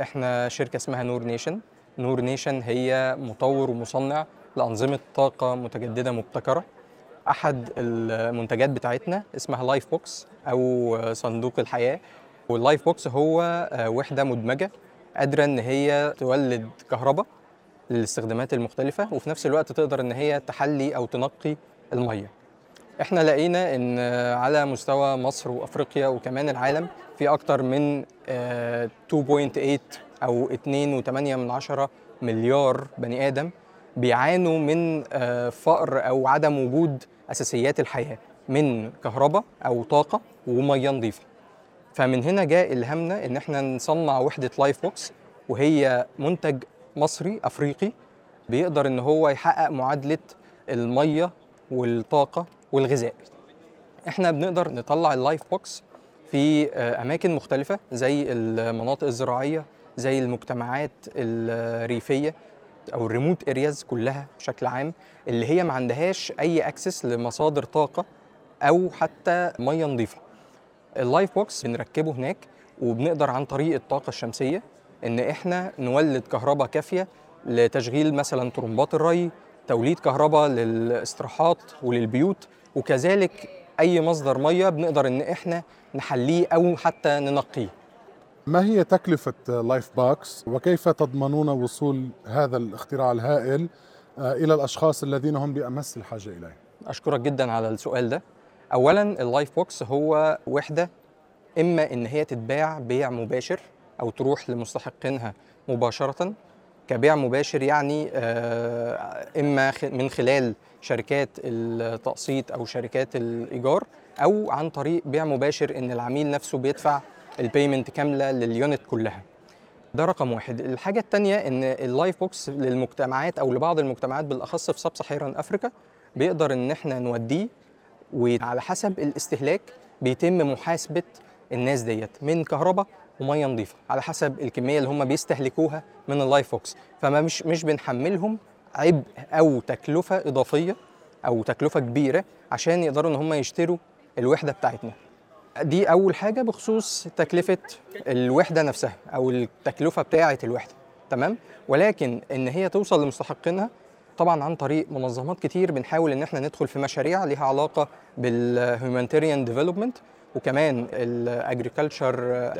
إحنا شركة اسمها Nour Nation. Nour Nation هي مطور ومصنع لأنظمة طاقة متجددة مبتكرة. أحد المنتجات بتاعتنا اسمها Life Box أو صندوق الحياة. وال Life Box هو وحدة مدمجة قادرة إن هي تولد كهرباء للاستخدامات المختلفة وفي نفس الوقت تقدر إن هي تحلي أو تنقي المية. إحنا لقينا إن على مستوى مصر وأفريقيا وكمان العالم في أكتر من آه، 2.8 أو 2.8 من عشرة مليار بني آدم بيعانوا من آه، فقر أو عدم وجود أساسيات الحياة من كهرباء أو طاقة وميه نظيفة. فمن هنا جاء إلهامنا إن إحنا نصنع وحدة Life Box وهي منتج مصري أفريقي بيقدر إن هو يحقق معادلة الميه والطاقة والغذاء. إحنا بنقدر نطلع ال Life Box في آه، أماكن مختلفة زي المناطق الزراعية زي المجتمعات الريفية أو ال remote areas كلها بشكل عام اللي هي ما عندهاش أي access لمصادر طاقة أو حتى ميه نظيفة. ال Life Box بنركبه هناك وبنقدر عن طريق الطاقة الشمسية إن إحنا نولد كهرباء كافية لتشغيل مثلا طرمبات الري توليد كهرباء للاستراحات وللبيوت وكذلك أي مصدر مية بنقدر إن إحنا نحليه أو حتى ننقيه. ما هي تكلفة Life Box وكيف تضمنون وصول هذا الاختراع الهائل آه، إلى الأشخاص الذين هم بأمس الحاجة إليه؟ أشكرك جدا على السؤال ده. اولا ال Life Box هو وحدة إما إن هي تتباع بيع مباشر أو تروح لمستحقينها مباشرة كبيع مباشر يعني آه، إما من خلال شركات التقسيط أو شركات الإيجار أو عن طريق بيع مباشر إن العميل نفسه بيدفع ال payment كاملة لل unit كلها. ده رقم واحد. الحاجة التانية إن ال Life Box للمجتمعات أو لبعض المجتمعات بالأخص في Sub-Saharan Africa بيقدر إن إحنا نوديه وعلى حسب الاستهلاك بيتم محاسبة الناس ديت. من كهرباء ومية نظيفة على حسب الكمية اللي هم بيستهلكوها من ال Life Box فما مش مش بنحملهم عبء أو تكلفة إضافية أو تكلفة كبيرة عشان يقدروا إن هم يشتروا الوحدة بتاعتنا. دي أول حاجة بخصوص تكلفة الوحدة نفسها أو التكلفة بتاعة الوحدة تمام؟ ولكن إن هي توصل لمستحقينها طبعا عن طريق منظمات كتير بنحاول إن إحنا ندخل في مشاريع ليها علاقة بال humanitarian development وكمان ال agriculture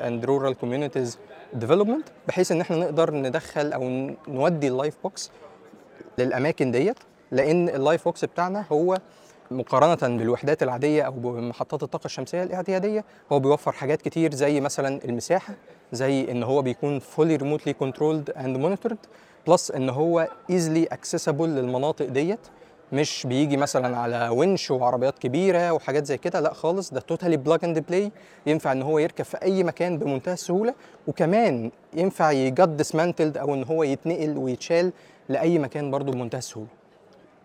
and rural communities development بحيث إن إحنا نقدر ندخل أو نودي ال Life Box للأماكن ديت لأن ال Life Box بتاعنا هو مقارنة بالوحدات العادية أو بمحطات الطاقة الشمسية الاعتيادية هو بيوفر حاجات كتير زي مثلا المساحة زي إن هو بيكون fully remotely controlled and monitored plus إن هو easily accessible للمناطق ديت. مش بيجي مثلا على ونش وعربيات كبيرة وحاجات زي كده لا خالص ده totally plug and play ينفع إن هو يركب في أي مكان بمنتهى السهولة وكمان ينفع ي get dismantled أو إن هو يتنقل ويتشال لأي مكان برضه بمنتهى السهولة.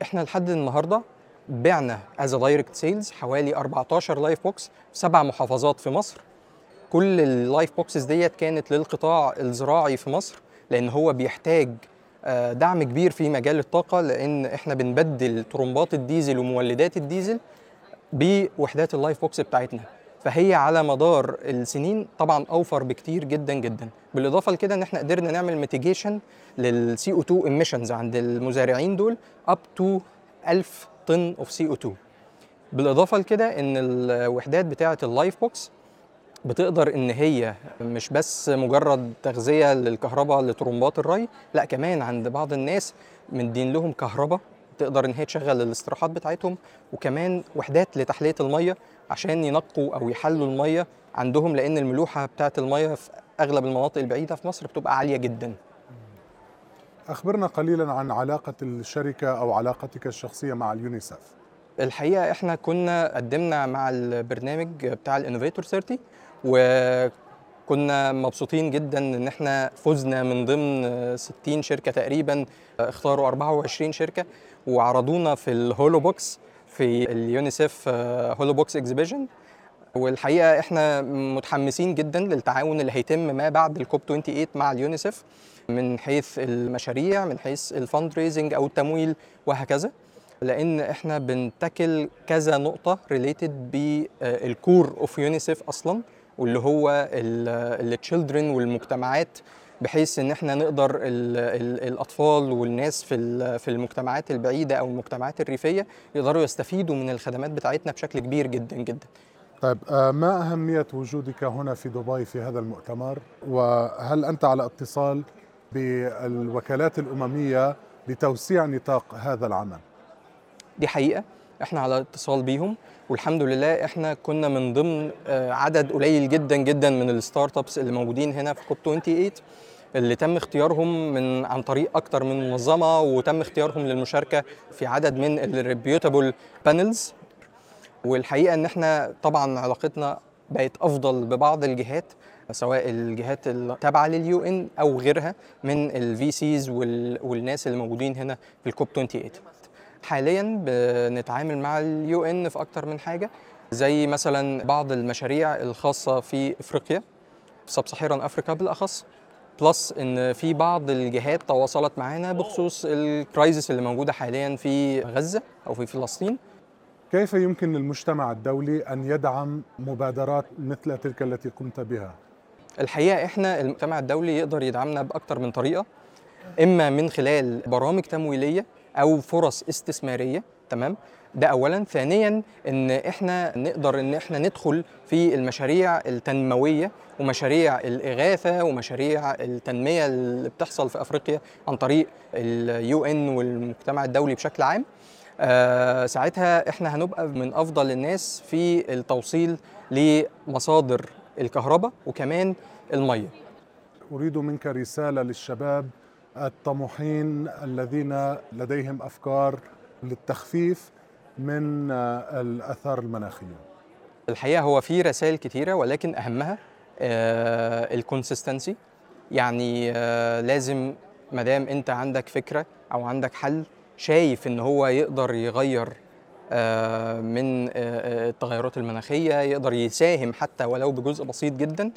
إحنا لحد النهارده بعنا as direct sales حوالي 14 Life Box في سبع محافظات في مصر. كل ال Life Boxes ديت كانت للقطاع الزراعي في مصر لأن هو بيحتاج دعم كبير في مجال الطاقة لأن إحنا بنبدل طرمبات الديزل ومولدات الديزل بوحدات ال Life Box بتاعتنا. فهي على مدار السنين طبعا أوفر بكتير جدا جدا. بالإضافة لكده إن إحنا قدرنا نعمل mitigation لل CO2 emissions عند المزارعين دول up to 1000 ton of CO2 بالإضافة لكده إن الوحدات بتاعة ال Life Box بتقدر إن هي مش بس مجرد تغذية للكهرباء لطرمبات الري لا كمان عند بعض الناس مدين لهم كهرباء تقدر إن هي تشغل الاستراحات بتاعتهم وكمان وحدات لتحلية المية عشان ينقوا أو يحلوا المية عندهم لأن الملوحة بتاعة المية في أغلب المناطق البعيدة في مصر بتبقى عالية جدا. أخبرنا قليلا عن علاقة الشركة أو علاقتك الشخصية مع اليونيسف. الحقيقة إحنا كنا قدمنا مع البرنامج بتاع ال innovator 30 وكنا مبسوطين جدا إن إحنا فزنا من ضمن 60 شركة تقريبا اختاروا 24 شركة وعرضونا في ال hollow box في اليونيسف hollow box exhibition. والحقيقة إحنا متحمسين جدا للتعاون اللي هيتم ما بعد الكوب 28 مع اليونيسف من حيث المشاريع من حيث ال fundraising أو التمويل وهكذا. لأن إحنا بنتاكل كذا نقطة related بال core of يونيسف أصلا. واللي هو ال children والمجتمعات بحيث إن إحنا نقدر ال ال الأطفال والناس في في المجتمعات البعيدة أو المجتمعات الريفية يقدروا يستفيدوا من الخدمات بتاعتنا بشكل كبير جدا جدا. طيب آه، ما أهمية وجودك هنا في دبي في هذا المؤتمر؟ وهل أنت على اتصال بالوكالات الأممية لتوسيع نطاق هذا العمل؟ دي حقيقة. إحنا على اتصال بيهم والحمد لله إحنا كنا من ضمن آه، عدد قليل جدا جدا من ال startups اللي موجودين هنا في COP 28 اللي تم اختيارهم من عن طريق أكتر من منظمة وتم اختيارهم للمشاركة في عدد من ال reputable panels والحقيقة إن إحنا طبعا علاقتنا بقت أفضل ببعض الجهات سواء الجهات التابعه لل UN أو غيرها من ال VCs والناس اللي موجودين هنا في ال COP 28 حاليا بنتعامل مع ال UN في أكتر من حاجة زي مثلا بعض المشاريع الخاصة في إفريقيا في Sub-Saharan Africa بالأخص plus إن في بعض الجهات تواصلت معانا بخصوص ال crisis اللي موجودة حاليا في غزة أو في فلسطين كيف يمكن للمجتمع الدولي أن يدعم مبادرات مثل تلك التي قمت بها؟ الحقيقة إحنا المجتمع الدولي يقدر يدعمنا بأكتر من طريقة إما من خلال برامج تمويلية أو فرص استثمارية تمام؟ ده اولا. ثانيا إن إحنا نقدر إن إحنا ندخل في المشاريع التنموية ومشاريع الإغاثة ومشاريع التنمية اللي بتحصل في أفريقيا عن طريق اليو إن والمجتمع الدولي بشكل عام. آه ساعتها إحنا هنبقى من أفضل الناس في التوصيل لمصادر الكهرباء وكمان المية. أريد منك رسالة للشباب الطموحين الذين لديهم أفكار للتخفيف من آه، الآثار المناخية. الحقيقة هو في رسائل كتيرة ولكن أهمها الكونسيستنسي يعني آه، لازم ما دام أنت عندك فكرة أو عندك حل شايف إن هو يقدر يغير آه، من آه، آه، التغيرات المناخية يقدر يساهم حتى ولو بجزء بسيط جدا.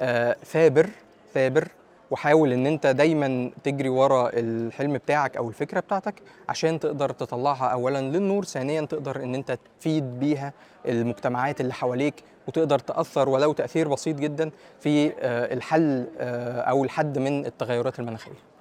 آه، ثابر ثابر وحاول إن أنت دايما تجري ورا الحلم بتاعك أو الفكرة بتاعتك عشان تقدر تطلعها. اولا للنور ثانيا تقدر إن أنت تفيد بيها المجتمعات اللي حواليك وتقدر تأثر ولو تأثير بسيط جدا في آه، الحل آه، أو الحد من التغيرات المناخية.